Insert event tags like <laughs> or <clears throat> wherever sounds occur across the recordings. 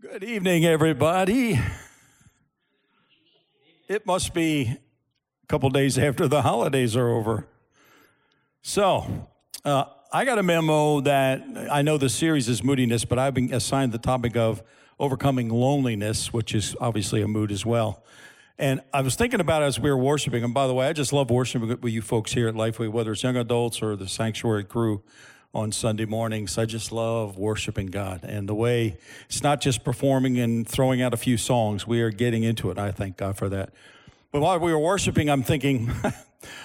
Good evening, everybody. It must be a couple days after the holidays are over. So, uh, I got a memo that I know the series is moodiness, but I've been assigned the topic of overcoming loneliness, which is obviously a mood as well. And I was thinking about it as we were worshiping. And by the way, I just love worshiping with you folks here at Lifeway, whether it's young adults or the sanctuary crew on Sunday mornings. I just love worshiping God. And the way it's not just performing and throwing out a few songs, we are getting into it. I thank God for that. But while we were worshiping, I'm thinking, <laughs>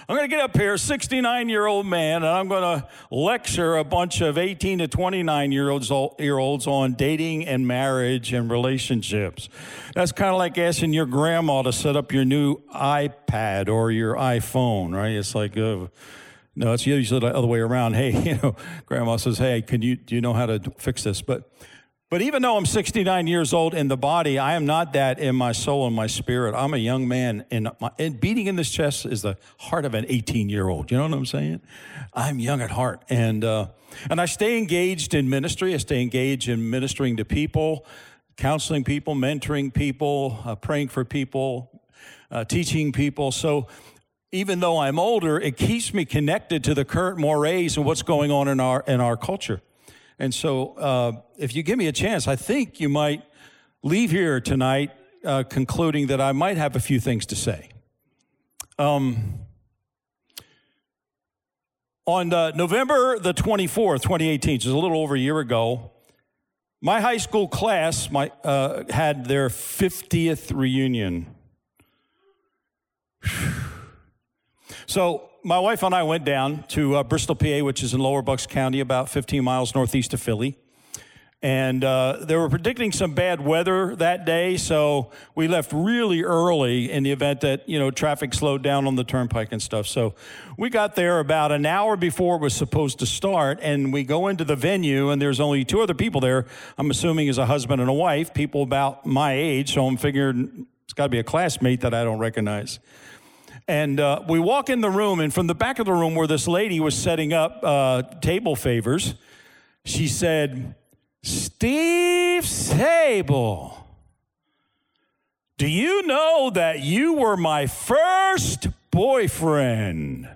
I'm going to get up here, 69 year old man, and I'm going to lecture a bunch of 18 to 29 year olds, year olds on dating and marriage and relationships. That's kind of like asking your grandma to set up your new iPad or your iPhone, right? It's like, uh, no, it's usually the other way around. Hey, <laughs> you know, grandma says, "Hey, can you do you know how to fix this?" But but even though I'm 69 years old in the body, I am not that in my soul and my spirit. I'm a young man, and, my, and beating in this chest is the heart of an 18 year old. You know what I'm saying? I'm young at heart, and uh, and I stay engaged in ministry. I stay engaged in ministering to people, counseling people, mentoring people, uh, praying for people, uh, teaching people. So even though I'm older, it keeps me connected to the current mores and what's going on in our in our culture. And so, uh, if you give me a chance, I think you might leave here tonight uh, concluding that I might have a few things to say. Um, on uh, November the 24th, 2018, which is a little over a year ago, my high school class my, uh, had their 50th reunion. So my wife and I went down to uh, Bristol, PA, which is in Lower Bucks County, about 15 miles northeast of Philly. And uh, they were predicting some bad weather that day, so we left really early in the event that you know traffic slowed down on the turnpike and stuff. So we got there about an hour before it was supposed to start, and we go into the venue, and there's only two other people there. I'm assuming is a husband and a wife, people about my age. So I'm figuring it's got to be a classmate that I don't recognize. And uh, we walk in the room, and from the back of the room where this lady was setting up uh, table favors, she said, Steve Sable, do you know that you were my first boyfriend?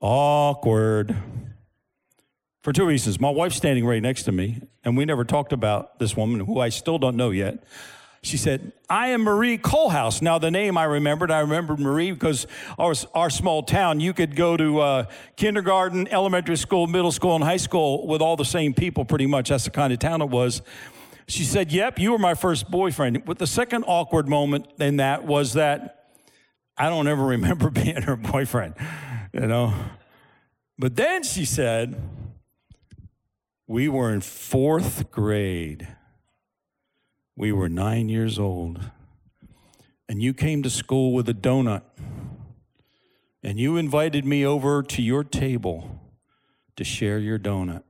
Awkward. For two reasons. My wife's standing right next to me, and we never talked about this woman who I still don't know yet. She said, I am Marie Colehouse. Now, the name I remembered, I remembered Marie because our, our small town, you could go to uh, kindergarten, elementary school, middle school, and high school with all the same people pretty much. That's the kind of town it was. She said, Yep, you were my first boyfriend. But the second awkward moment in that was that I don't ever <laughs> remember being her boyfriend, you know. But then she said, We were in fourth grade we were nine years old, and you came to school with a donut, and you invited me over to your table to share your donut.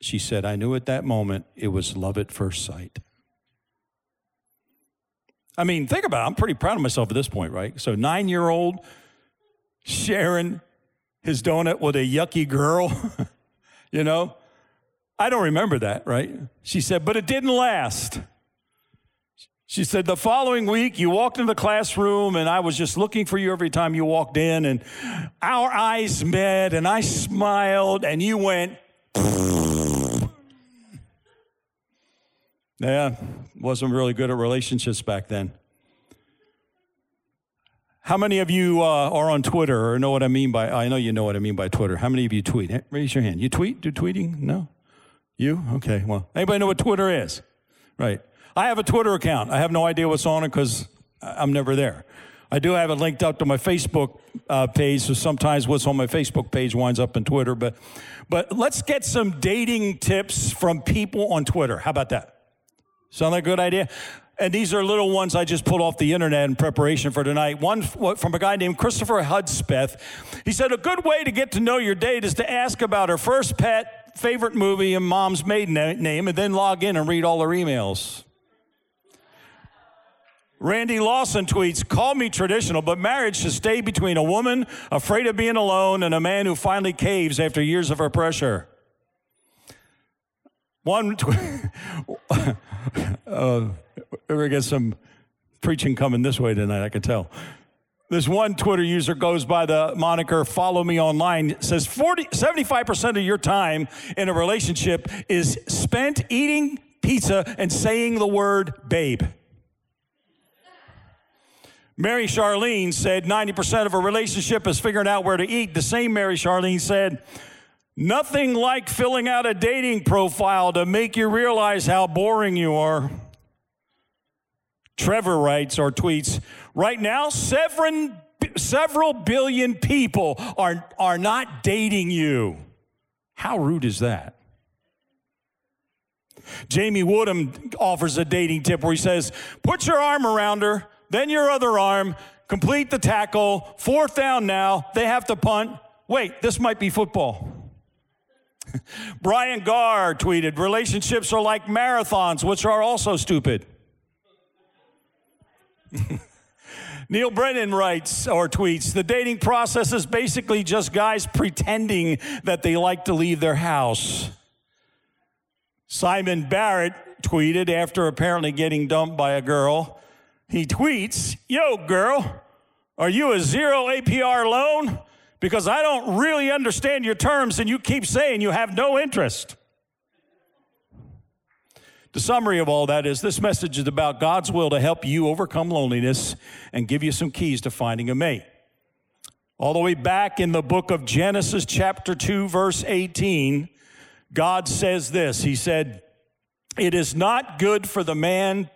She said, I knew at that moment it was love at first sight. I mean, think about it. I'm pretty proud of myself at this point, right? So, nine year old sharing his donut with a yucky girl, <laughs> you know? I don't remember that, right? She said, but it didn't last. She said, The following week, you walked into the classroom, and I was just looking for you every time you walked in, and our eyes met, and I smiled, and you went, <laughs> Yeah, wasn't really good at relationships back then. How many of you uh, are on Twitter or know what I mean by, I know you know what I mean by Twitter. How many of you tweet? Raise your hand. You tweet? Do tweeting? No? You? Okay, well, anybody know what Twitter is? Right. I have a Twitter account. I have no idea what's on it because I'm never there. I do have it linked up to my Facebook uh, page, so sometimes what's on my Facebook page winds up in Twitter. But, but let's get some dating tips from people on Twitter. How about that? Sound like a good idea? And these are little ones I just pulled off the internet in preparation for tonight. One from a guy named Christopher Hudspeth. He said, A good way to get to know your date is to ask about her first pet, favorite movie, and mom's maiden name, and then log in and read all her emails. Randy Lawson tweets, call me traditional, but marriage should stay between a woman afraid of being alone and a man who finally caves after years of her pressure. One, tw- <laughs> uh, we're gonna get some preaching coming this way tonight. I can tell. This one Twitter user goes by the moniker "Follow Me Online." Says 40, 75% of your time in a relationship is spent eating pizza and saying the word "babe." Mary Charlene said 90% of a relationship is figuring out where to eat. The same Mary Charlene said, Nothing like filling out a dating profile to make you realize how boring you are. Trevor writes or tweets, right now, several, several billion people are, are not dating you. How rude is that? Jamie Woodham offers a dating tip where he says, put your arm around her, then your other arm, complete the tackle, fourth down now, they have to punt. Wait, this might be football. <laughs> Brian Garr tweeted, relationships are like marathons, which are also stupid. <laughs> Neal Brennan writes or tweets, the dating process is basically just guys pretending that they like to leave their house. Simon Barrett tweeted after apparently getting dumped by a girl. He tweets, Yo, girl, are you a zero APR loan? because I don't really understand your terms and you keep saying you have no interest. The summary of all that is this message is about God's will to help you overcome loneliness and give you some keys to finding a mate. All the way back in the book of Genesis, chapter 2, verse 18, God says this He said, It is not good for the man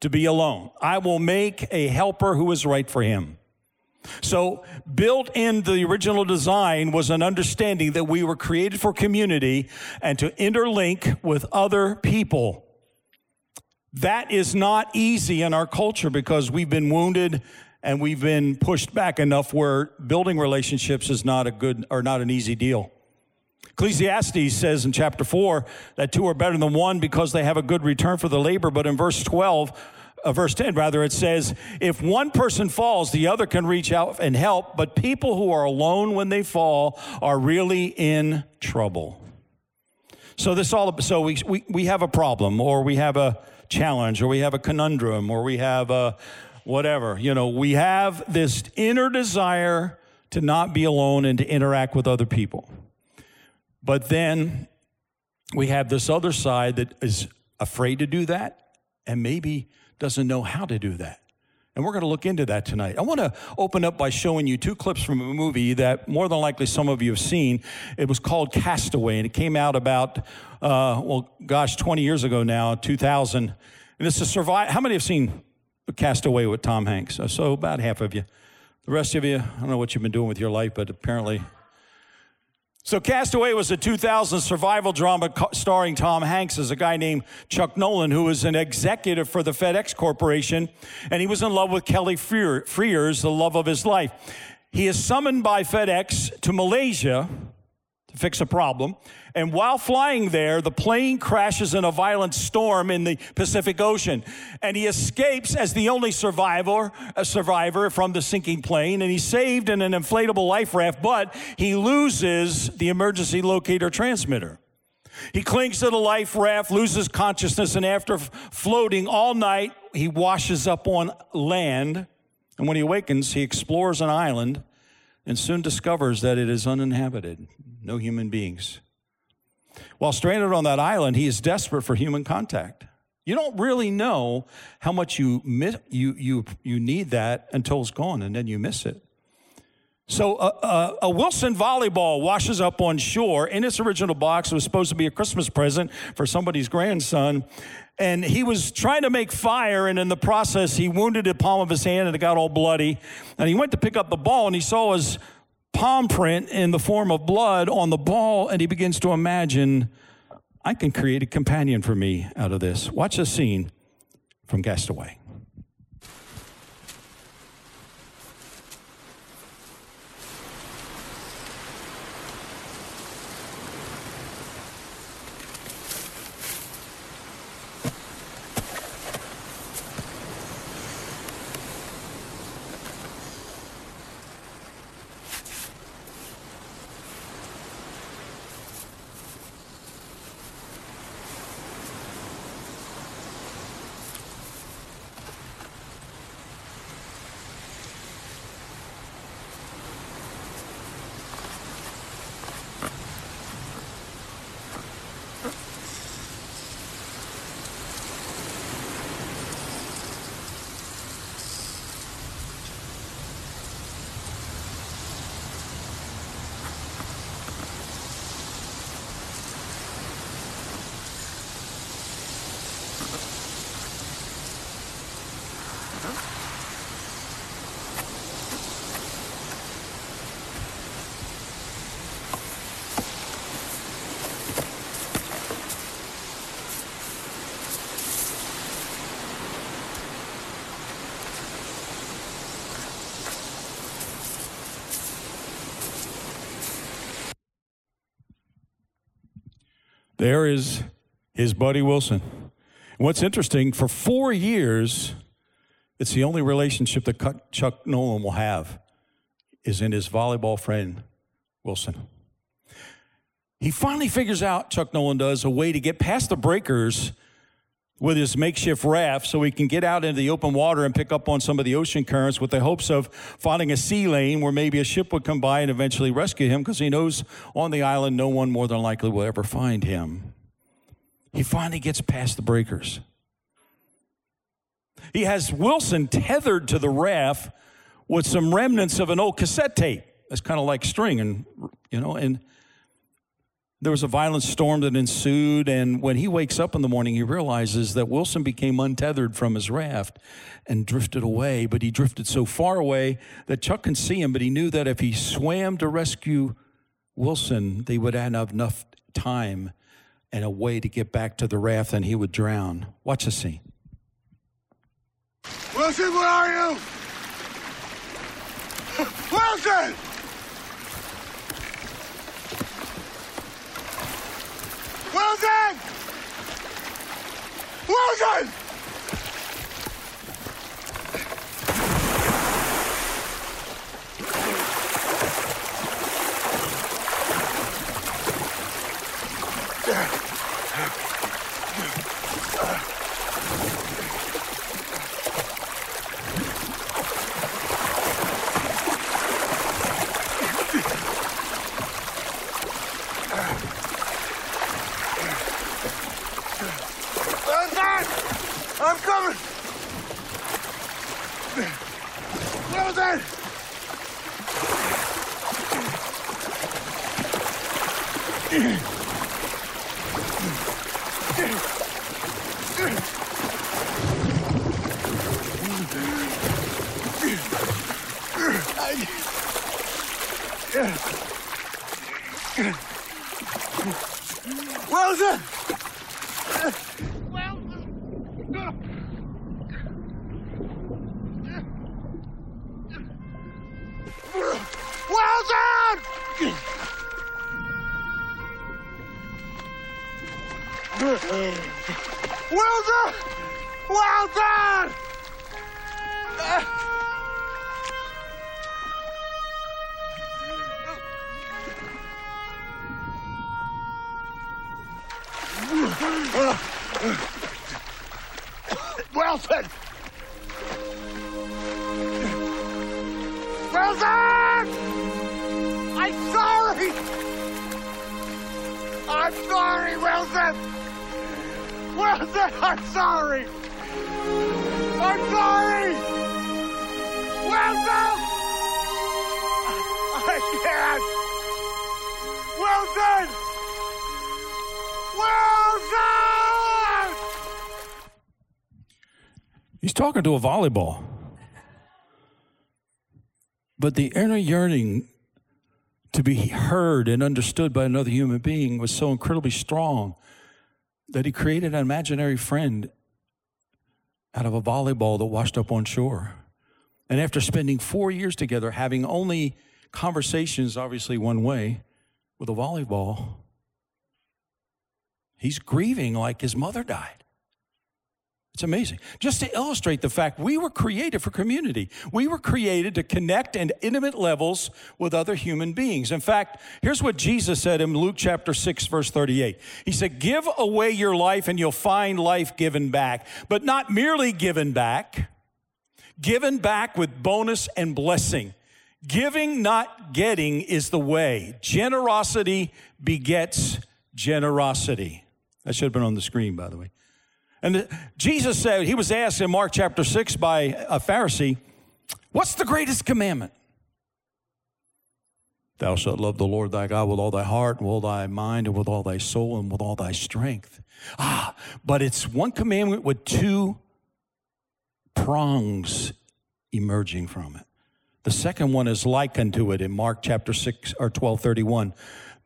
to be alone. I will make a helper who is right for him. So, built in the original design was an understanding that we were created for community and to interlink with other people. That is not easy in our culture because we've been wounded and we've been pushed back enough where building relationships is not a good or not an easy deal. Ecclesiastes says in chapter 4 that two are better than one because they have a good return for the labor, but in verse 12, uh, verse 10 rather it says if one person falls the other can reach out and help but people who are alone when they fall are really in trouble. So this all so we, we, we have a problem or we have a challenge or we have a conundrum or we have a whatever. You know we have this inner desire to not be alone and to interact with other people but then we have this other side that is afraid to do that and maybe doesn't know how to do that. And we're going to look into that tonight. I want to open up by showing you two clips from a movie that more than likely some of you have seen. It was called Castaway, and it came out about, uh, well, gosh, 20 years ago now, 2000. And it's a survive. How many have seen Castaway with Tom Hanks? So about half of you. The rest of you, I don't know what you've been doing with your life, but apparently so, Castaway was a 2000 survival drama starring Tom Hanks as a guy named Chuck Nolan, who was an executive for the FedEx Corporation, and he was in love with Kelly Frears, the love of his life. He is summoned by FedEx to Malaysia to fix a problem. And while flying there, the plane crashes in a violent storm in the Pacific Ocean. And he escapes as the only survivor, a survivor from the sinking plane. And he's saved in an inflatable life raft, but he loses the emergency locator transmitter. He clings to the life raft, loses consciousness, and after floating all night, he washes up on land. And when he awakens, he explores an island and soon discovers that it is uninhabited, no human beings. While stranded on that island, he is desperate for human contact. You don't really know how much you miss, you you you need that until it's gone, and then you miss it. So uh, a Wilson volleyball washes up on shore in its original box. It was supposed to be a Christmas present for somebody's grandson, and he was trying to make fire, and in the process, he wounded the palm of his hand, and it got all bloody. And he went to pick up the ball, and he saw his palm print in the form of blood on the ball, and he begins to imagine, I can create a companion for me out of this. Watch the scene from Castaway. There is his buddy Wilson. What's interesting, for four years, it's the only relationship that Chuck Nolan will have is in his volleyball friend, Wilson. He finally figures out, Chuck Nolan does, a way to get past the breakers with his makeshift raft so he can get out into the open water and pick up on some of the ocean currents with the hopes of finding a sea lane where maybe a ship would come by and eventually rescue him because he knows on the island no one more than likely will ever find him. He finally gets past the breakers. He has Wilson tethered to the raft with some remnants of an old cassette tape. It's kind of like string, and you know, and there was a violent storm that ensued, and when he wakes up in the morning, he realizes that Wilson became untethered from his raft and drifted away. But he drifted so far away that Chuck can see him, but he knew that if he swam to rescue Wilson, they would have enough time and a way to get back to the raft, and he would drown. Watch the scene. Wilson, where are you? <laughs> Wilson! Wilson! Wilson! Wilson! <clears throat> talking to a volleyball. But the inner yearning to be heard and understood by another human being was so incredibly strong that he created an imaginary friend out of a volleyball that washed up on shore. And after spending four years together, having only conversations, obviously one way, with a volleyball, he's grieving like his mother died. It's amazing. Just to illustrate the fact we were created for community. We were created to connect at intimate levels with other human beings. In fact, here's what Jesus said in Luke chapter 6 verse 38. He said, "Give away your life and you'll find life given back, but not merely given back, given back with bonus and blessing." Giving, not getting, is the way. Generosity begets generosity. That should have been on the screen, by the way. And Jesus said, he was asked in Mark chapter 6 by a Pharisee, What's the greatest commandment? Thou shalt love the Lord thy God with all thy heart, and with all thy mind, and with all thy soul, and with all thy strength. Ah, but it's one commandment with two prongs emerging from it. The second one is like unto it in Mark chapter 6 or 12 31.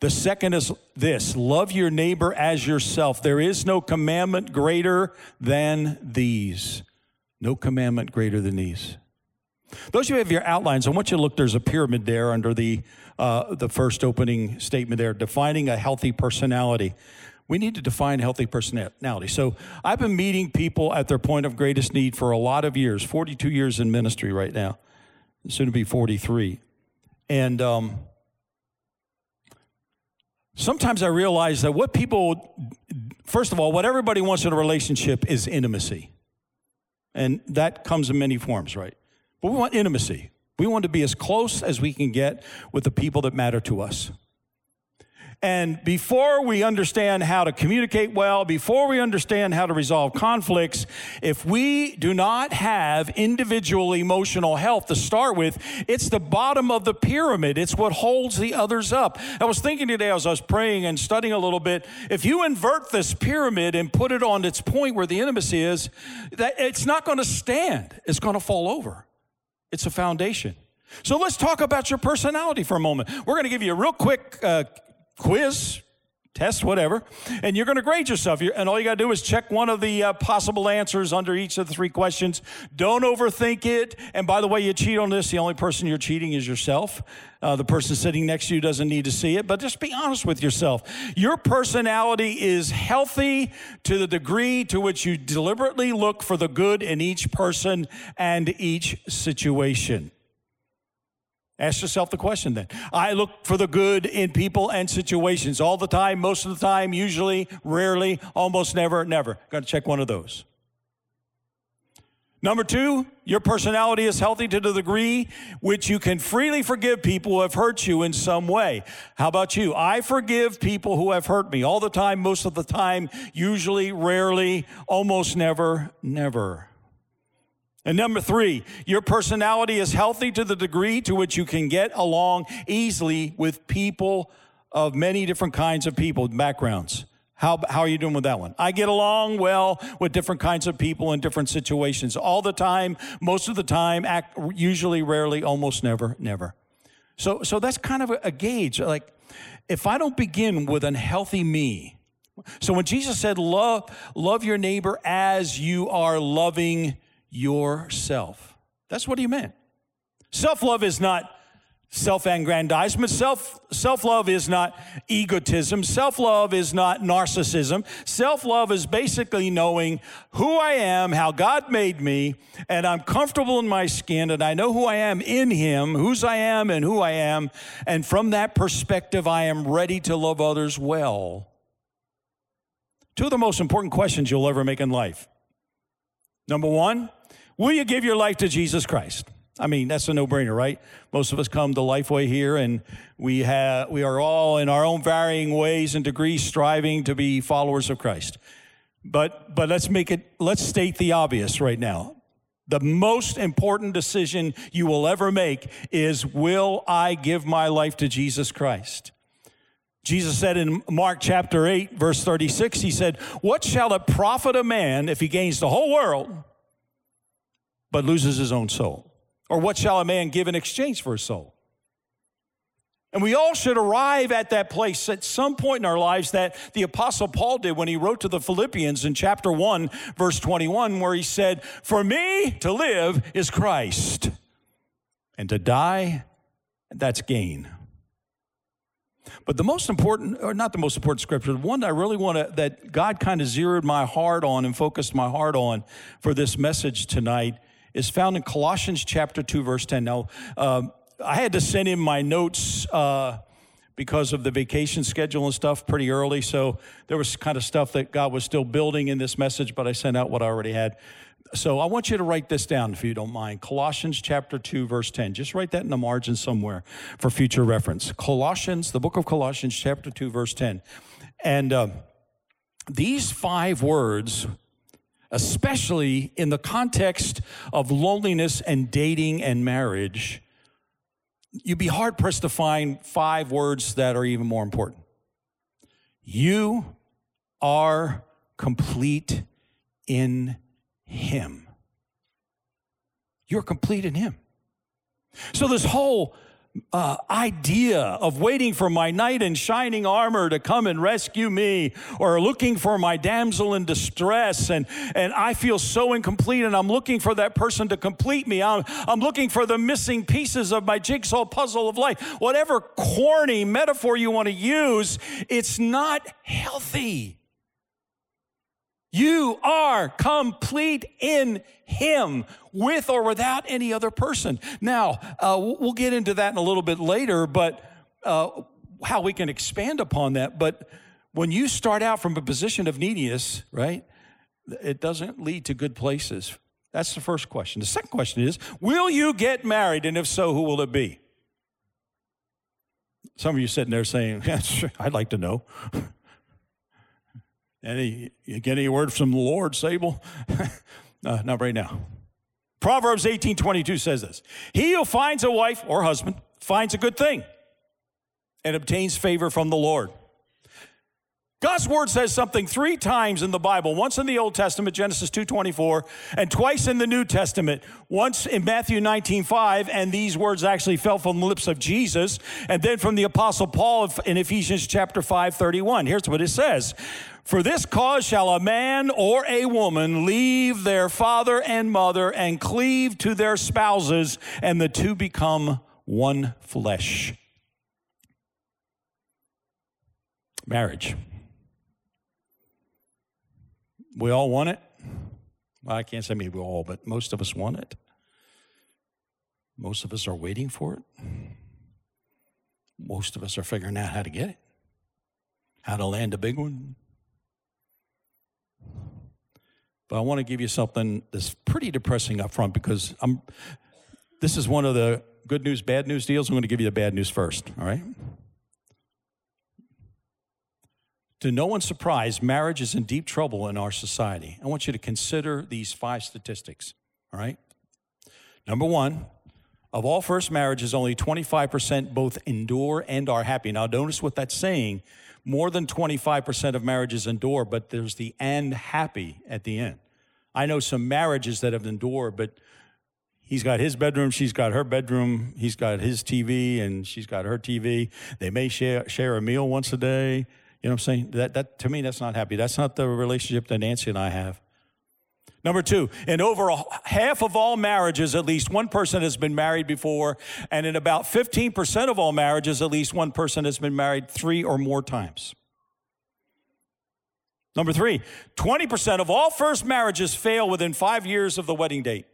The second is this love your neighbor as yourself. There is no commandment greater than these. No commandment greater than these. Those of you who have your outlines, I want you to look, there's a pyramid there under the, uh, the first opening statement there, defining a healthy personality. We need to define healthy personality. So I've been meeting people at their point of greatest need for a lot of years, 42 years in ministry right now, soon to be 43. And um, sometimes I realize that what people, first of all, what everybody wants in a relationship is intimacy. And that comes in many forms, right? But we want intimacy. We want to be as close as we can get with the people that matter to us. And before we understand how to communicate well, before we understand how to resolve conflicts, if we do not have individual emotional health to start with, it's the bottom of the pyramid. It's what holds the others up. I was thinking today as I was praying and studying a little bit, if you invert this pyramid and put it on its point where the intimacy is, that it's not going to stand. It's going to fall over. It's a foundation. So let's talk about your personality for a moment. We're going to give you a real quick uh, quiz, test, whatever, and you're going to grade yourself. And all you got to do is check one of the uh, possible answers under each of the three questions. Don't overthink it. And by the way, you cheat on this, the only person you're cheating is yourself. Uh, the person sitting next to you doesn't need to see it, but just be honest with yourself. Your personality is healthy to the degree to which you deliberately look for the good in each person and each situation. Ask yourself the question then. I look for the good in people and situations all the time, most of the time, usually, rarely, almost never, never. Got to check one of those. Number two, your personality is healthy to the degree which you can freely forgive people who have hurt you in some way. How about you? I forgive people who have hurt me all the time, most of the time, usually, rarely, almost never, never. And number three, your personality is healthy to the degree to which you can get along easily with people of many different kinds of people, backgrounds. How, how are you doing with that one? I get along well with different kinds of people in different situations all the time, most of the time, act, usually, rarely, almost never, never. So, so that's kind of a, a gauge. Like, if I don't begin with an healthy me, so when Jesus said, love, love your neighbor as you are loving yourself. That's what he meant. Self love is not self aggrandizement. Self love is not egotism. Self love is not narcissism. Self love is basically knowing who I am, how God made me, and I'm comfortable in my skin, and I know who I am in Him, whose I am, and who I am. And from that perspective, I am ready to love others well. Two of the most important questions you'll ever make in life. Number one, Will you give your life to Jesus Christ? I mean, that's a no-brainer, right? Most of us come to Lifeway here, and we have we are all in our own varying ways and degrees striving to be followers of Christ. But but let's make it let's state the obvious right now. The most important decision you will ever make is will I give my life to Jesus Christ? Jesus said in Mark chapter 8 verse 36 he said, "What shall it profit a man if he gains the whole world but loses his own soul? Or what shall a man give in exchange for his soul? And we all should arrive at that place at some point in our lives that the Apostle Paul did when he wrote to the Philippians in chapter 1, verse 21, where he said, For me to live is Christ, and to die, that's gain. But the most important, or not the most important scripture, the one that I really want to, that God kind of zeroed my heart on and focused my heart on for this message tonight is found in Colossians chapter 2, verse 10. Now, uh, I had to send in my notes uh, because of the vacation schedule and stuff pretty early. So there was kind of stuff that God was still building in this message, but I sent out what I already had. So I want you to write this down if you don't mind. Colossians chapter 2, verse 10. Just write that in the margin somewhere for future reference. Colossians, the book of Colossians, chapter 2, verse 10. And uh, these five words especially in the context of loneliness and dating and marriage, you'd be hard pressed to find five words that are even more important. You are complete in Him. You're complete in Him. So, this whole uh, idea of waiting for my knight in shining armor to come and rescue me, or looking for my damsel in distress, and, and I feel so incomplete, and I'm looking for that person to complete me. I'm, I'm looking for the missing pieces of my jigsaw puzzle of life. Whatever corny metaphor you want to use, it's not healthy. You are complete in Him with or without any other person. Now, uh, we'll get into that in a little bit later, but uh, how we can expand upon that. But when you start out from a position of neediness, right, it doesn't lead to good places. That's the first question. The second question is Will you get married? And if so, who will it be? Some of you sitting there saying, <laughs> I'd like to know. <laughs> Any, get any word from the Lord, Sable? <laughs> uh, not right now. Proverbs 18 22 says this He who finds a wife or husband finds a good thing and obtains favor from the Lord. God's word says something three times in the Bible, once in the Old Testament, Genesis 2:24, and twice in the New Testament, once in Matthew 19:5, and these words actually fell from the lips of Jesus, and then from the apostle Paul in Ephesians chapter 5:31. Here's what it says: For this cause shall a man or a woman leave their father and mother and cleave to their spouses, and the two become one flesh. Marriage. We all want it. Well, I can't say maybe all, but most of us want it. Most of us are waiting for it. Most of us are figuring out how to get it, how to land a big one. But I want to give you something that's pretty depressing up front because I'm, this is one of the good news, bad news deals. I'm going to give you the bad news first, all right? To no one's surprise, marriage is in deep trouble in our society. I want you to consider these five statistics, all right? Number one, of all first marriages, only 25% both endure and are happy. Now, notice what that's saying. More than 25% of marriages endure, but there's the and happy at the end. I know some marriages that have endured, but he's got his bedroom, she's got her bedroom, he's got his TV, and she's got her TV. They may share, share a meal once a day. You know what I'm saying? That, that, to me, that's not happy. That's not the relationship that Nancy and I have. Number two, in over half of all marriages, at least one person has been married before, and in about 15% of all marriages, at least one person has been married three or more times. Number three, 20% of all first marriages fail within five years of the wedding date.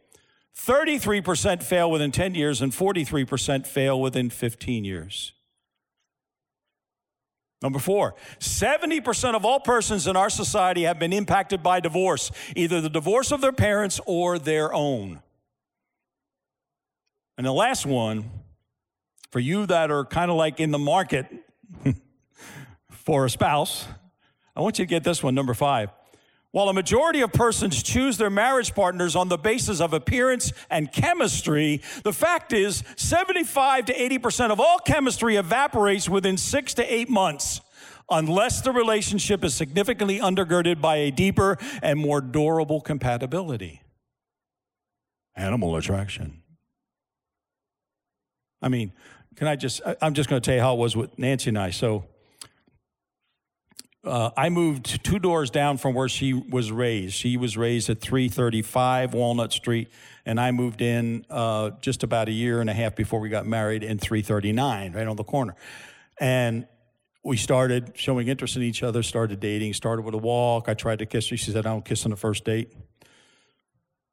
33% fail within 10 years, and 43% fail within 15 years. Number four, 70% of all persons in our society have been impacted by divorce, either the divorce of their parents or their own. And the last one, for you that are kind of like in the market <laughs> for a spouse, I want you to get this one, number five. While a majority of persons choose their marriage partners on the basis of appearance and chemistry, the fact is 75 to 80% of all chemistry evaporates within six to eight months unless the relationship is significantly undergirded by a deeper and more durable compatibility. Animal attraction. I mean, can I just, I'm just going to tell you how it was with Nancy and I. So, uh, I moved two doors down from where she was raised. She was raised at 335 Walnut Street, and I moved in uh, just about a year and a half before we got married in 339, right on the corner. And we started showing interest in each other, started dating, started with a walk. I tried to kiss her. She said, I don't kiss on the first date.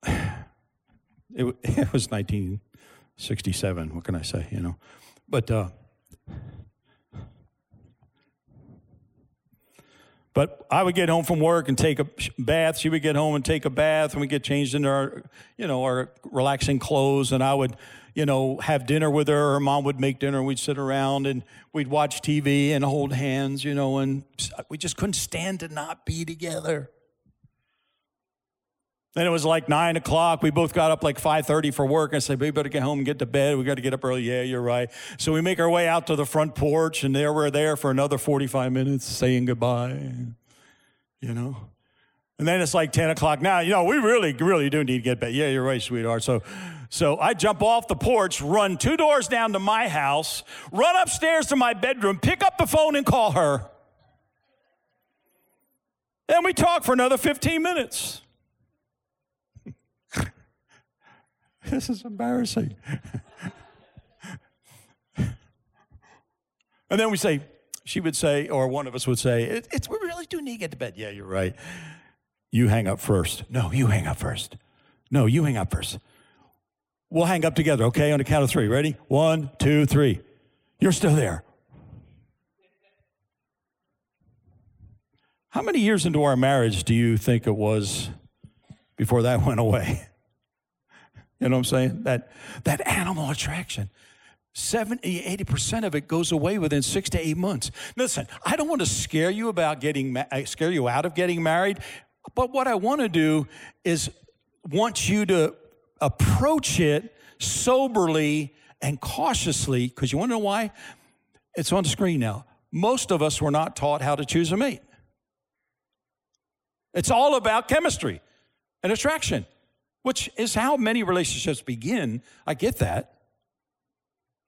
<sighs> It, <laughs> it was 1967. What can I say, you know? But, uh, But I would get home from work and take a bath. She would get home and take a bath, and we get changed into our, you know, our relaxing clothes. And I would, you know, have dinner with her. Her mom would make dinner. And we'd sit around and we'd watch TV and hold hands, you know. And we just couldn't stand to not be together. Then it was like nine o'clock. We both got up like 5:30 for work. I said, "We better get home and get to bed. We got to get up early." Yeah, you're right. So we make our way out to the front porch, and there we're there for another 45 minutes, saying goodbye. You know, and then it's like 10 o'clock. Now, you know, we really, really do need to get back. Yeah, you're right, sweetheart. So, so I jump off the porch, run two doors down to my house, run upstairs to my bedroom, pick up the phone and call her. And we talk for another 15 minutes. This is embarrassing. <laughs> and then we say, she would say, or one of us would say, it, it's, we really do need to get to bed. Yeah, you're right. You hang up first. No, you hang up first. No, you hang up first. We'll hang up together, okay? On the count of three. Ready? One, two, three. You're still there. How many years into our marriage do you think it was before that <laughs> went away? You know what I'm saying? That, that animal attraction. 70, 80% of it goes away within six to eight months. Listen, I don't want to scare you about getting, uh, scare you out of getting married, but what I want to do is want you to approach it soberly and cautiously, because you want to know why? It's on the screen now. Most of us were not taught how to choose a mate. It's all about chemistry and attraction, which is how many relationships begin. I get that.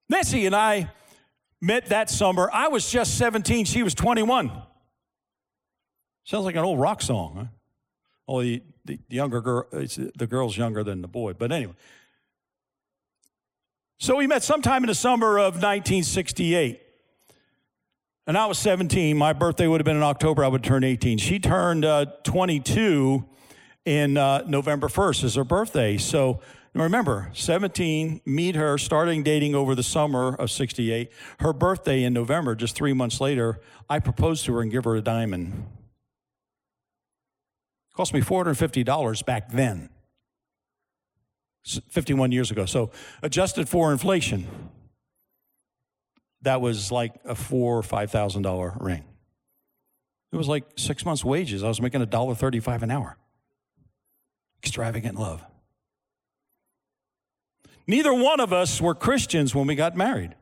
Nancy and I met that summer. I was just 17, she was 21. Sounds like an old rock song, huh? Oh, the, the younger girl, the girl's younger than the boy. But anyway. So we met sometime in the summer of 1968. And I was 17. My birthday would have been in October. I would turn 18. She turned uh, 22 in uh, November 1st is her birthday. So remember, 17, meet her, starting dating over the summer of 68. Her birthday in November, just three months later, I proposed to her and give her a diamond. Cost me $450 back then, 51 years ago. So adjusted for inflation, that was like a four or five thousand dollar ring. It was like six months' wages. I was making a dollar thirty-five an hour. Extravagant love. Neither one of us were Christians when we got married.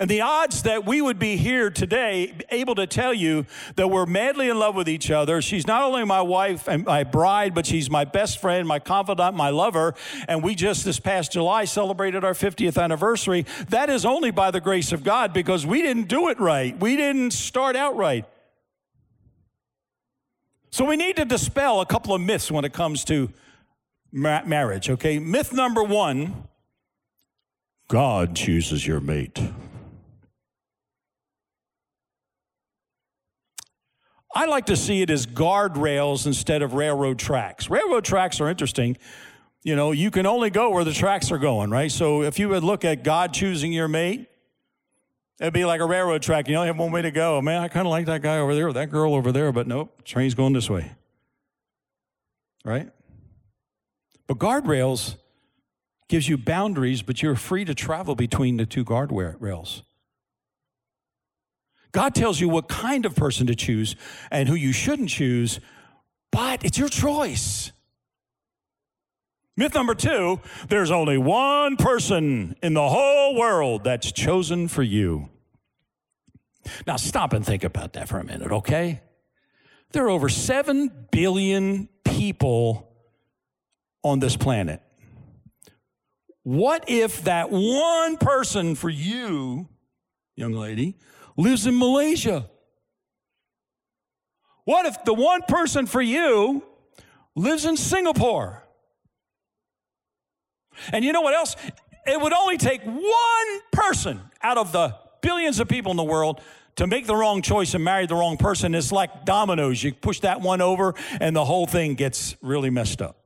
And the odds that we would be here today able to tell you that we're madly in love with each other. She's not only my wife and my bride, but she's my best friend, my confidant, my lover. And we just this past July celebrated our 50th anniversary. That is only by the grace of God because we didn't do it right. We didn't start out right. So we need to dispel a couple of myths when it comes to marriage, okay? Myth number one God chooses your mate. I like to see it as guardrails instead of railroad tracks. Railroad tracks are interesting. You know, you can only go where the tracks are going, right? So if you would look at God choosing your mate, it'd be like a railroad track. You only have one way to go. Man, I kind of like that guy over there or that girl over there, but nope, train's going this way. Right? But guardrails gives you boundaries, but you're free to travel between the two guardrails. God tells you what kind of person to choose and who you shouldn't choose, but it's your choice. Myth number two there's only one person in the whole world that's chosen for you. Now, stop and think about that for a minute, okay? There are over 7 billion people on this planet. What if that one person for you, young lady, lives in Malaysia? What if the one person for you lives in Singapore? And you know what else? It would only take one person out of the billions of people in the world to make the wrong choice and marry the wrong person. It's like dominoes. You push that one over, and the whole thing gets really messed up.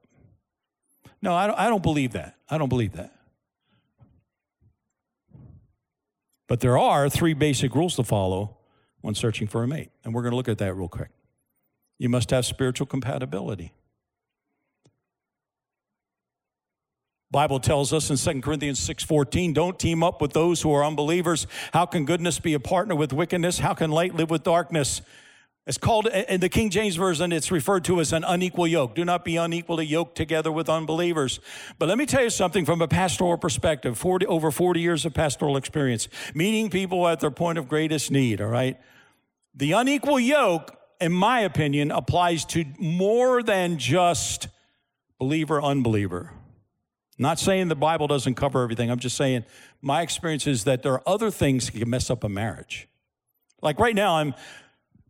No, I don't, I don't believe that. I don't believe that. But there are three basic rules to follow when searching for a mate. And we're going to look at that real quick. You must have spiritual compatibility. Bible tells us in 2 Corinthians 6:14, don't team up with those who are unbelievers. How can goodness be a partner with wickedness? How can light live with darkness? It's called, in the King James Version, it's referred to as an unequal yoke. Do not be unequally yoked together with unbelievers. But let me tell you something from a pastoral perspective 40, over 40 years of pastoral experience, meeting people at their point of greatest need, all right? The unequal yoke, in my opinion, applies to more than just believer, unbeliever. Not saying the Bible doesn't cover everything. I'm just saying my experience is that there are other things that can mess up a marriage. Like right now, I'm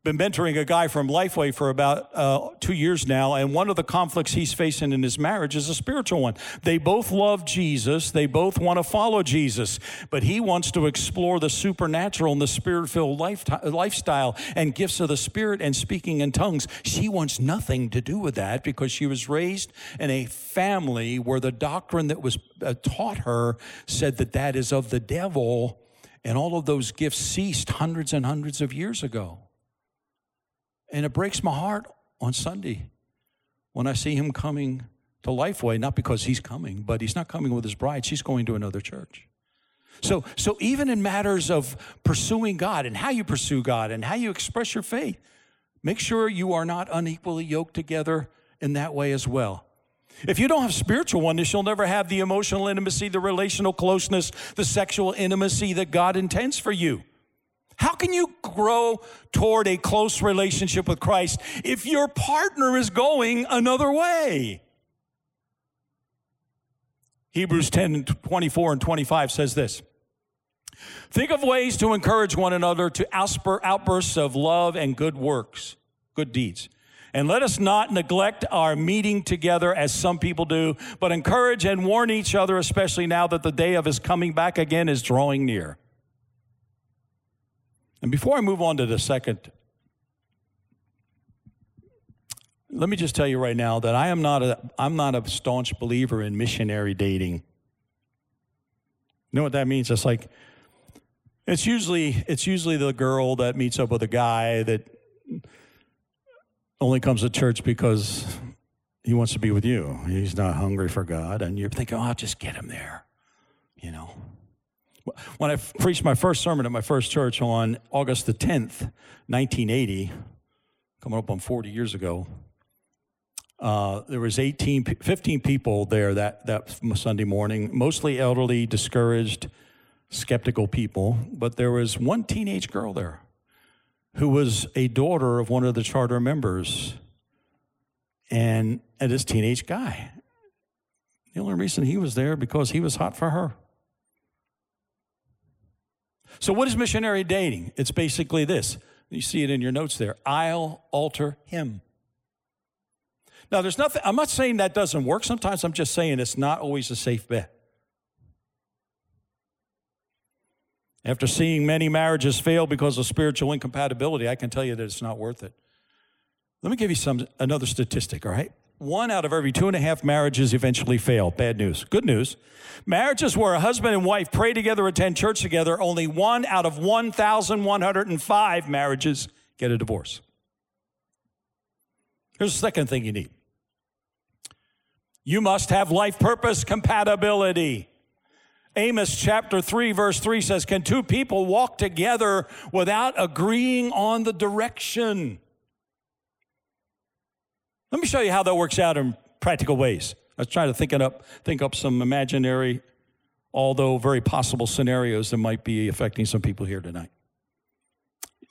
been mentoring a guy from Lifeway for about uh, two years now, and one of the conflicts he's facing in his marriage is a spiritual one. They both love Jesus, they both want to follow Jesus, but he wants to explore the supernatural and the spirit filled lifestyle and gifts of the Spirit and speaking in tongues. She wants nothing to do with that because she was raised in a family where the doctrine that was uh, taught her said that that is of the devil, and all of those gifts ceased hundreds and hundreds of years ago. And it breaks my heart on Sunday when I see him coming to Lifeway, not because he's coming, but he's not coming with his bride. She's going to another church. So, so even in matters of pursuing God and how you pursue God and how you express your faith, make sure you are not unequally yoked together in that way as well. If you don't have spiritual oneness, you'll never have the emotional intimacy, the relational closeness, the sexual intimacy that God intends for you. How can you grow toward a close relationship with Christ if your partner is going another way? Hebrews 10 24 and 25 says this. Think of ways to encourage one another to outbursts of love and good works, good deeds. And let us not neglect our meeting together as some people do, but encourage and warn each other, especially now that the day of his coming back again is drawing near. And before I move on to the second, let me just tell you right now that I am not a I'm not a staunch believer in missionary dating. You know what that means? It's like it's usually it's usually the girl that meets up with a guy that only comes to church because he wants to be with you. He's not hungry for God, and you're thinking, oh, I'll just get him there, you know. When I preached my first sermon at my first church on August the 10th, 1980, coming up on 40 years ago, uh, there was 18, 15 people there that, that Sunday morning, mostly elderly, discouraged, skeptical people, but there was one teenage girl there who was a daughter of one of the charter members and, and this teenage guy. The only reason he was there because he was hot for her. So, what is missionary dating? It's basically this. You see it in your notes there. I'll alter him. Now, there's nothing, I'm not saying that doesn't work. Sometimes I'm just saying it's not always a safe bet. After seeing many marriages fail because of spiritual incompatibility, I can tell you that it's not worth it. Let me give you some another statistic, all right? One out of every two and a half marriages eventually fail. Bad news. Good news. Marriages where a husband and wife pray together, attend church together, only one out of 1,105 marriages get a divorce. Here's the second thing you need you must have life purpose compatibility. Amos chapter 3, verse 3 says, Can two people walk together without agreeing on the direction? Let me show you how that works out in practical ways. Let's trying to think up, think up some imaginary, although very possible scenarios that might be affecting some people here tonight.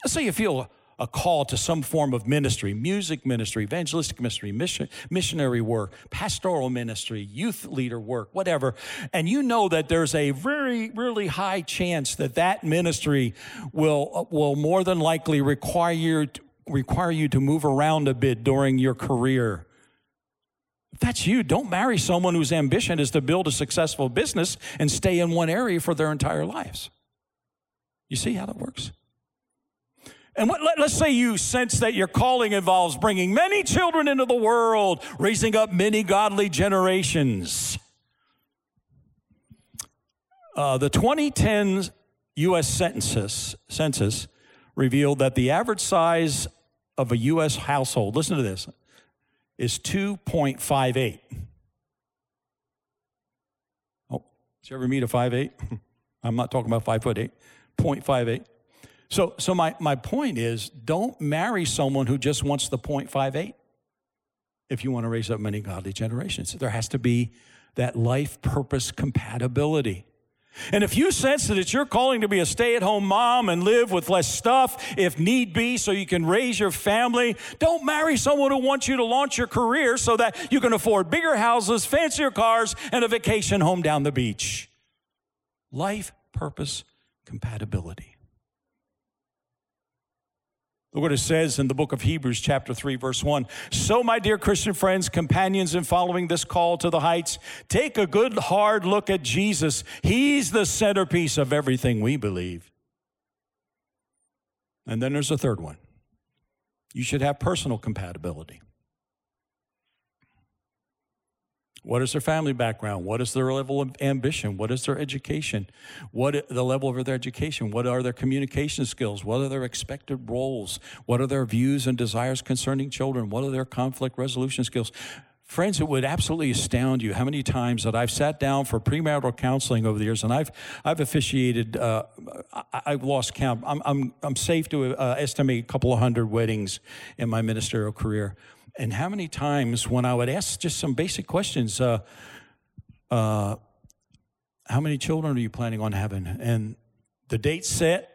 Let's say you feel a call to some form of ministry music ministry, evangelistic ministry, mission, missionary work, pastoral ministry, youth leader work, whatever. And you know that there's a very, really high chance that that ministry will, will more than likely require you require you to move around a bit during your career. If that's you, don't marry someone whose ambition is to build a successful business and stay in one area for their entire lives. You see how that works? And what, let, us say you sense that your calling involves bringing many children into the world, raising up many godly generations. Uh, the 2010 U.S. Census, census revealed that the average size of a U.S. household, listen to this, is 2.58. Oh, did you ever meet a 5'8"? I'm not talking about 5 foot 8, 0.58. So, so my, my point is don't marry someone who just wants the 0.58 if you want to raise up many godly generations. There has to be that life purpose compatibility. And if you sense that it's your calling to be a stay at home mom and live with less stuff if need be so you can raise your family, don't marry someone who wants you to launch your career so that you can afford bigger houses, fancier cars, and a vacation home down the beach. Life purpose compatibility. Look what it says in the book of Hebrews, chapter 3, verse 1. So, my dear Christian friends, companions in following this call to the heights, take a good hard look at Jesus. He's the centerpiece of everything we believe. And then there's a third one you should have personal compatibility. What is their family background? What is their level of ambition? What is their education? What the level of their education? What are their communication skills? What are their expected roles? What are their views and desires concerning children? What are their conflict resolution skills? Friends, it would absolutely astound you how many times that I've sat down for premarital counseling over the years, and I've I've officiated. Uh, I, have lost count. I'm I'm I'm safe to uh, estimate a couple of hundred weddings in my ministerial career and how many times when I would ask just some basic questions, uh, uh, how many children are you planning on having? And the date's set,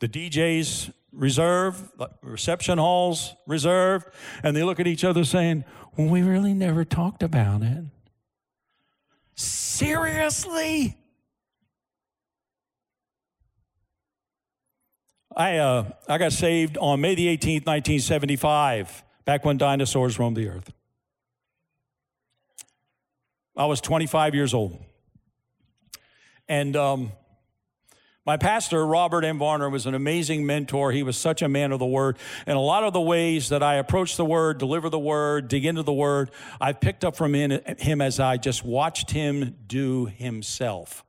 the DJ's reserved, reception halls reserved, and they look at each other saying, well, we really never talked about it. Seriously? I, uh, I got saved on May the 18th, 1975 back when dinosaurs roamed the earth. I was 25 years old. And um, my pastor, Robert M. Varner, was an amazing mentor. He was such a man of the word. And a lot of the ways that I approach the word, deliver the word, dig into the word, I've picked up from him as I just watched him do himself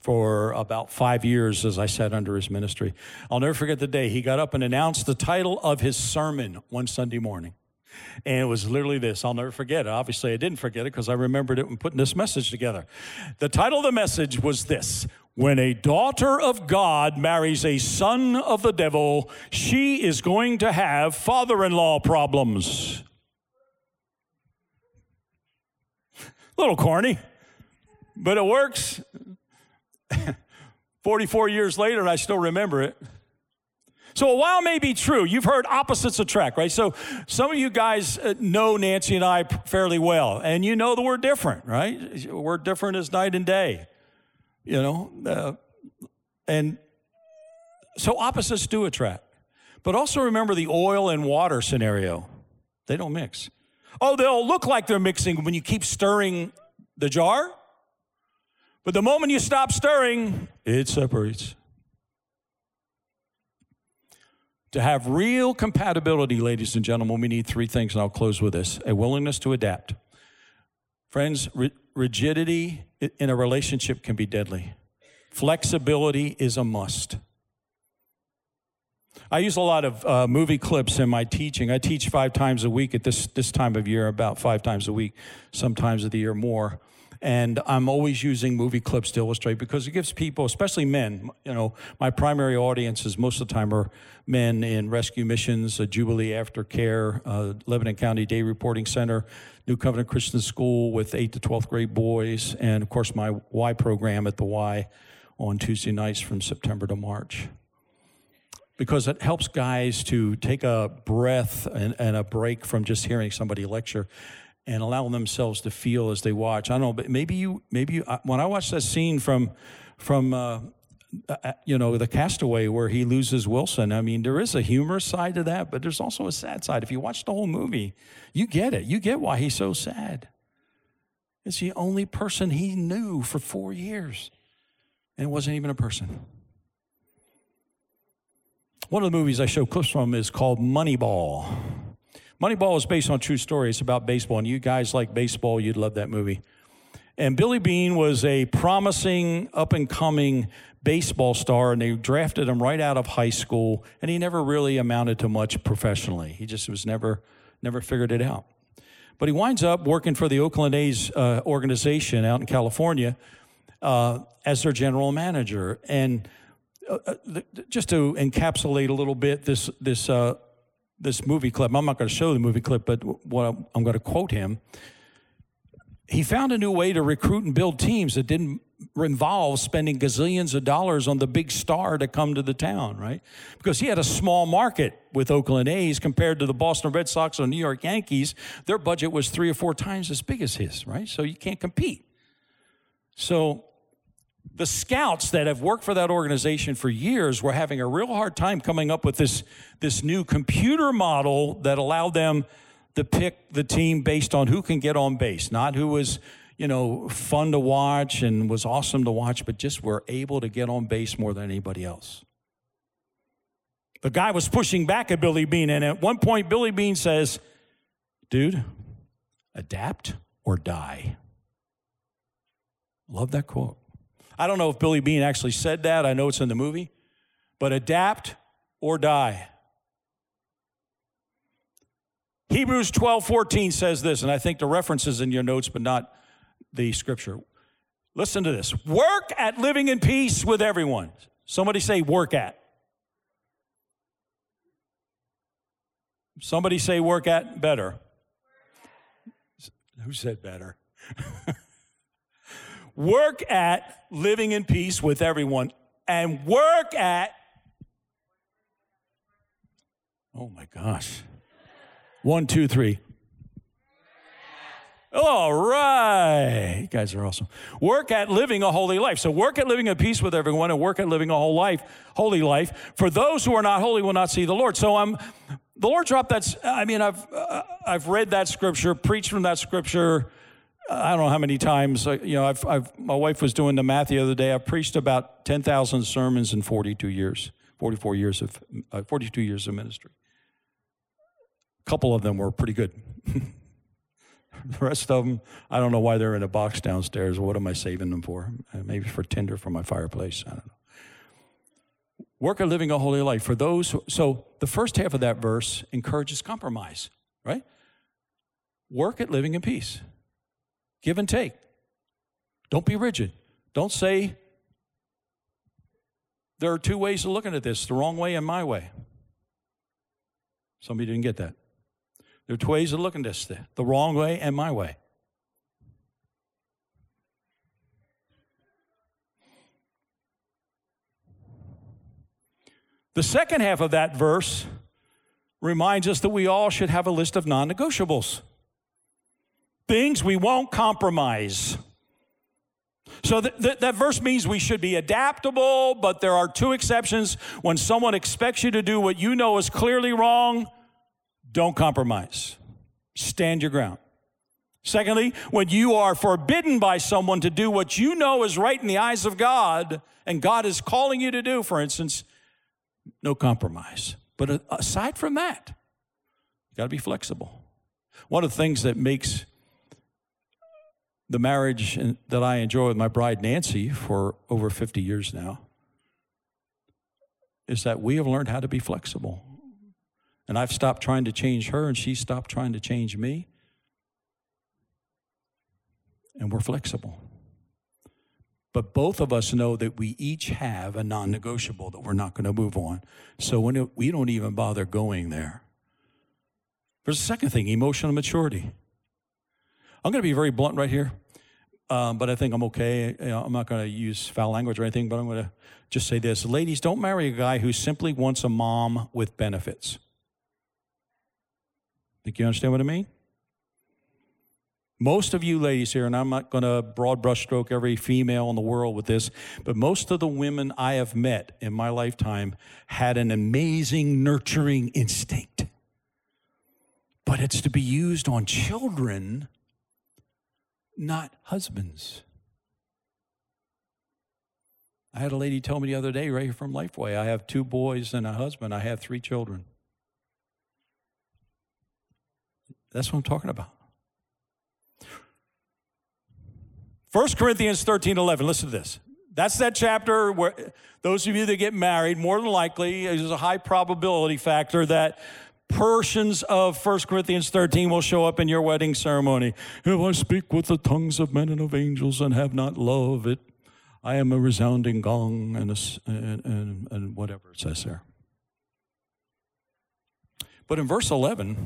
for about five years as I sat under his ministry. I'll never forget the day he got up and announced the title of his sermon one Sunday morning. And it was literally this. I'll never forget it. Obviously, I didn't forget it because I remembered it when putting this message together. The title of the message was this When a daughter of God marries a son of the devil, she is going to have father in law problems. A little corny, but it works. <laughs> 44 years later, I still remember it. So a while may be true, you've heard opposites attract, right? So some of you guys uh, know Nancy and I fairly well, and you know that we're different, right? We're different as night and day, you know? Uh, and so opposites do attract. But also remember the oil and water scenario. They don't mix. Oh, they'll look like they're mixing when you keep stirring the jar, but the moment you stop stirring, it separates. To have real compatibility, ladies and gentlemen, we need three things, and I'll close with this a willingness to adapt. Friends, rigidity in a relationship can be deadly, flexibility is a must. I use a lot of uh, movie clips in my teaching. I teach five times a week at this, this time of year, about five times a week, sometimes of the year more. And I'm always using movie clips to illustrate because it gives people, especially men, you know, my primary audiences most of the time are men in rescue missions, Jubilee Aftercare, uh, Lebanon County Day Reporting Center, New Covenant Christian School with 8th to 12th grade boys, and of course my Y program at the Y on Tuesday nights from September to March. Because it helps guys to take a breath and, and, a break from just hearing somebody lecture and allow themselves to feel as they watch. I don't know, but maybe you, maybe you, when I watched that scene from, from, uh, uh, you know, the castaway where he loses Wilson. I mean, there is a humorous side to that, but there's also a sad side. If you watch the whole movie, you get it. You get why he's so sad. It's the only person he knew for four years, and it wasn't even a person. One of the movies I show clips from is called Moneyball. Moneyball is based on true story. It's about baseball, and you guys like baseball, you'd love that movie. And Billy Beane was a promising, up and coming baseball star, and they drafted him right out of high school, and he never really amounted to much professionally. He just was never, never figured it out. But he winds up working for the Oakland A's uh, organization out in California uh, as their general manager. And uh, uh, just to encapsulate a little bit this this uh, this movie clip. I'm not going to show the movie clip, but what I'm, going to quote him. He found a new way to recruit and build teams that didn't involve spending gazillions of dollars on the big star to come to the town, right? Because he had a small market with Oakland A's compared to the Boston Red Sox or New York Yankees. Their budget was three or four times as big as his, right? So you can't compete. So the scouts that have worked for that organization for years were having a real hard time coming up with this, this new computer model that allowed them to pick the team based on who can get on base, not who was, you know, fun to watch and was awesome to watch, but just were able to get on base more than anybody else. The guy was pushing back at Billy Beane, and at one point, Billy Beane says, Dude, adapt or die. Love that quote. I don't know if Billy Beane actually said that. I know it's in the movie. But adapt or die. Hebrews 12 14 says this, and I think the reference is in your notes, but not the scripture. Listen to this work at living in peace with everyone. Somebody say, work at. Somebody say, work at better. Who said better? <laughs> work at living in peace with everyone and work at oh my gosh. One two three. All right. You guys are awesome. Work at living a holy life. So work at living in peace with everyone and work at living a whole life holy life for those who are not holy will not see the lord. So i'm the lord dropped that i mean i've uh, i've read that scripture preached from that scripture I don't know how many times, uh, you know, I've, I've, my wife was doing the math the other day. I've preached about 10,000 sermons in 42 years, 44 years of, uh, 42 years of ministry. A couple of them were pretty good. <laughs> the rest of them, I don't know why they're in a box downstairs. What am I saving them for? Uh, maybe for tinder for my fireplace. I don't know. Work at living a holy life for those. Who, so the first half of that verse encourages compromise, right? Work at living in peace. Give and take. Don't be rigid. Don't say, there are two ways of looking at this the wrong way and my way. Somebody didn't get that. There are two ways of looking at this the wrong way and my way. The second half of that verse reminds us that we all should have a list of non negotiables things we won't compromise. So th- th- that verse means we should be adaptable, but there are two exceptions. When someone expects you to do what you know is clearly wrong, don't compromise. Stand your ground. Secondly, when you are forbidden by someone to do what you know is right in the eyes of God, and God is calling you to do, for instance, no compromise. But aside from that, you got to be flexible. One of the things that makes the marriage that I enjoy with my bride Nancy for over 50 years now is that we have learned how to be flexible. And I've stopped trying to change her, and she stopped trying to change me. And we're flexible. But both of us know that we each have a non negotiable that we're not going to move on. So when it, we don't even bother going there. There's a second thing emotional maturity. I'm going to be very blunt right here, um, but I think I'm okay. You know, I'm not going to use foul language or anything, but I'm going to just say this. Ladies, don't marry a guy who simply wants a mom with benefits. Think you understand what I mean? Most of you ladies here, and I'm not going to broad brushstroke every female in the world with this, but most of the women I have met in my lifetime had an amazing nurturing instinct. But it's to be used on children not husbands. I had a lady tell me the other day, right here from Lifeway, I have two boys and a husband. I have three children. That's what I'm talking about. 1 Corinthians 13 11, listen to this. That's that chapter where those of you that get married, more than likely, there's a high probability factor that portions of 1 Corinthians 13 will show up in your wedding ceremony. If I speak with the tongues of men and of angels and have not love, it I am a resounding gong and, a and, and, and whatever it says there. But in verse 11,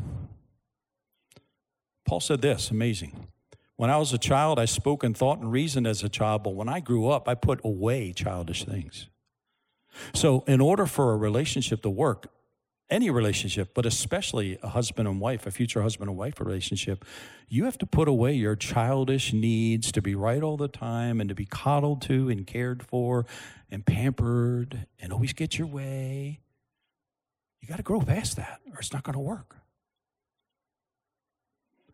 Paul said this amazing. When I was a child, I spoke and thought and reasoned as a child, but when I grew up, I put away childish things. So, in order for a relationship to work, any relationship, but especially a husband and wife, a future husband and wife relationship, you have to put away your childish needs to be right all the time and to be coddled to and cared for and pampered and always get your way. You got to grow past that or it's not going to work.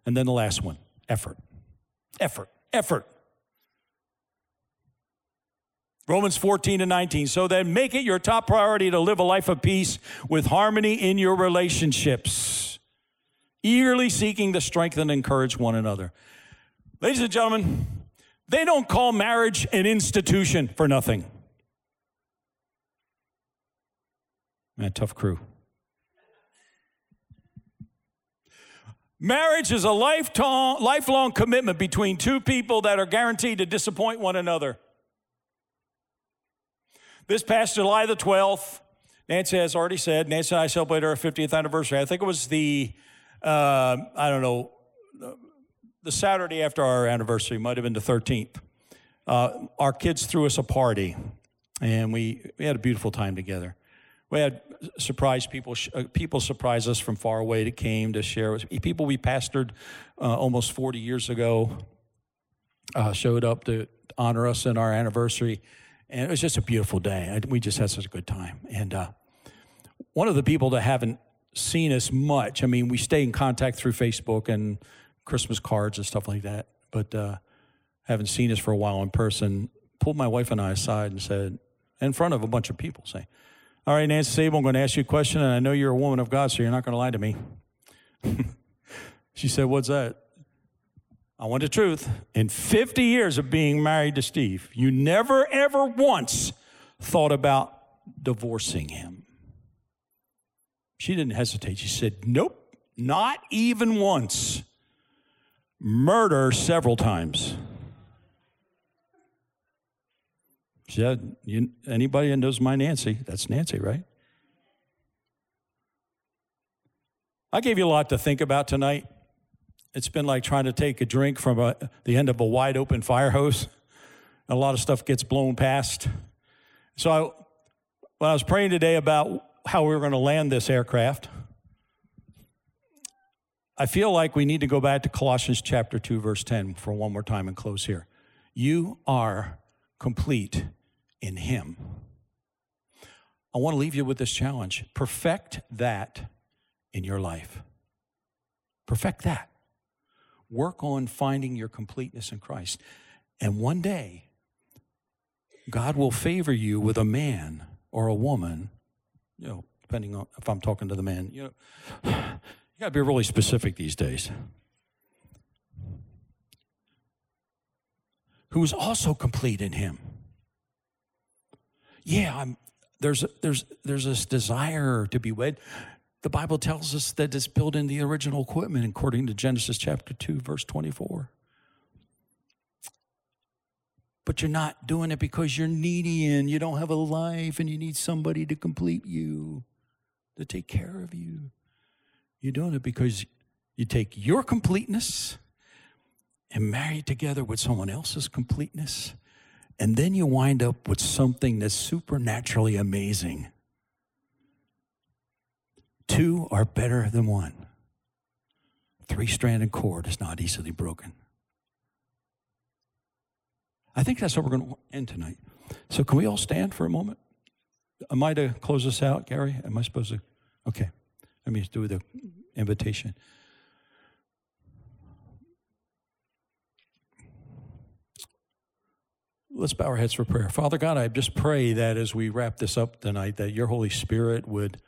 And then the last one effort. Effort. Effort. Romans 14 and 19. So then make it your top priority to live a life of peace with harmony in your relationships, eagerly seeking to strengthen and encourage one another. Ladies and gentlemen, they don't call marriage an institution for nothing. Man, tough crew. Marriage is a lifelong commitment between two people that are guaranteed to disappoint one another. This past July the 12th, Nancy has already said, Nancy and I celebrated our 50th anniversary. I think it was the, uh, I don't know, the Saturday after our anniversary, might have been the 13th. Uh, our kids threw us a party, and we, we had a beautiful time together. We had surprise people, uh, people surprised us from far away that came to share with people we pastored uh, almost 40 years ago, uh, showed up to honor us in our anniversary. And it was just a beautiful day. We just had such a good time. And uh, one of the people that haven't seen us much, I mean, we stay in contact through Facebook and Christmas cards and stuff like that, but uh, haven't seen us for a while in person, pulled my wife and I aside and said, in front of a bunch of people, say, All right, Nancy Sable, I'm going to ask you a question, and I know you're a woman of God, so you're not going to lie to me. <laughs> she said, What's that? I want the truth. In 50 years of being married to Steve, you never, ever once thought about divorcing him. She didn't hesitate. She said, Nope, not even once. Murder several times. She said, you, Anybody that knows my Nancy, that's Nancy, right? I gave you a lot to think about tonight. It's been like trying to take a drink from a, the end of a wide open fire hose. A lot of stuff gets blown past. So I, when I was praying today about how we were going to land this aircraft, I feel like we need to go back to Colossians chapter 2, verse 10 for one more time and close here. You are complete in Him. I want to leave you with this challenge perfect that in your life. Perfect that work on finding your completeness in Christ. And one day, God will favor you with a man or a woman, you know, depending on if I'm talking to the man. You know, <sighs> you got to be really specific these days. Who is also complete in Him. Yeah, I'm, there's there's there's this desire to be wed. The Bible tells us that it's built in the original equipment according to Genesis chapter 2, verse 24. But you're not doing it because you're needy and you don't have a life and you need somebody to complete you, to take care of you. You're doing it because you take your completeness and marry it together with someone else's completeness. And then you wind up with something that's supernaturally amazing. Two are better than one. Three stranded cord is not easily broken. I think that's what we're going to end tonight. So, can we all stand for a moment? Am I to close this out, Gary? Am I supposed to? Okay. Let me do the invitation. Let's bow our heads for prayer. Father God, I just pray that as we wrap this up tonight, that your Holy Spirit would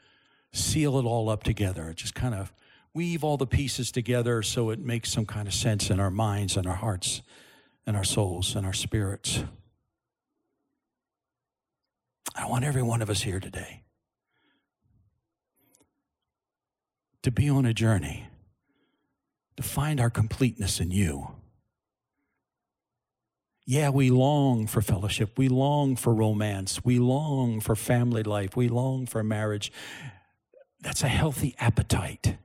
seal it all up together. Just kind of weave all the pieces together so it makes some kind of sense in our minds and our hearts and our souls and our spirits. I want every one of us here today to be on a journey to find our completeness in you. Yeah, we long for fellowship. We long for romance. We long for family life. We long for marriage. That's a healthy appetite,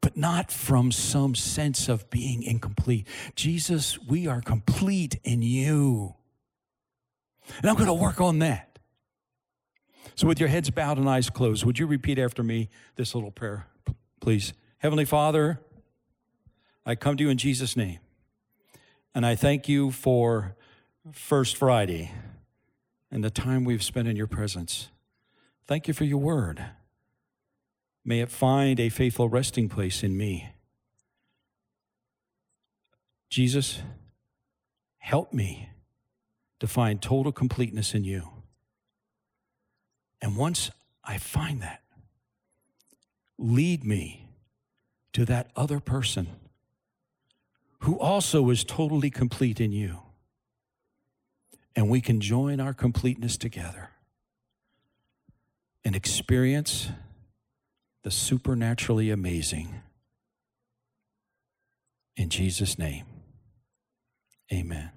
but not from some sense of being incomplete. Jesus, we are complete in you. And I'm going to work on that. So, with your heads bowed and eyes closed, would you repeat after me this little prayer, please? Heavenly Father, I come to you in Jesus' name, and I thank you for First Friday and the time we've spent in your presence. Thank you for your word. May it find a faithful resting place in me. Jesus, help me to find total completeness in you. And once I find that, lead me to that other person who also is totally complete in you. And we can join our completeness together and experience the supernaturally amazing. In Jesus' name, amen.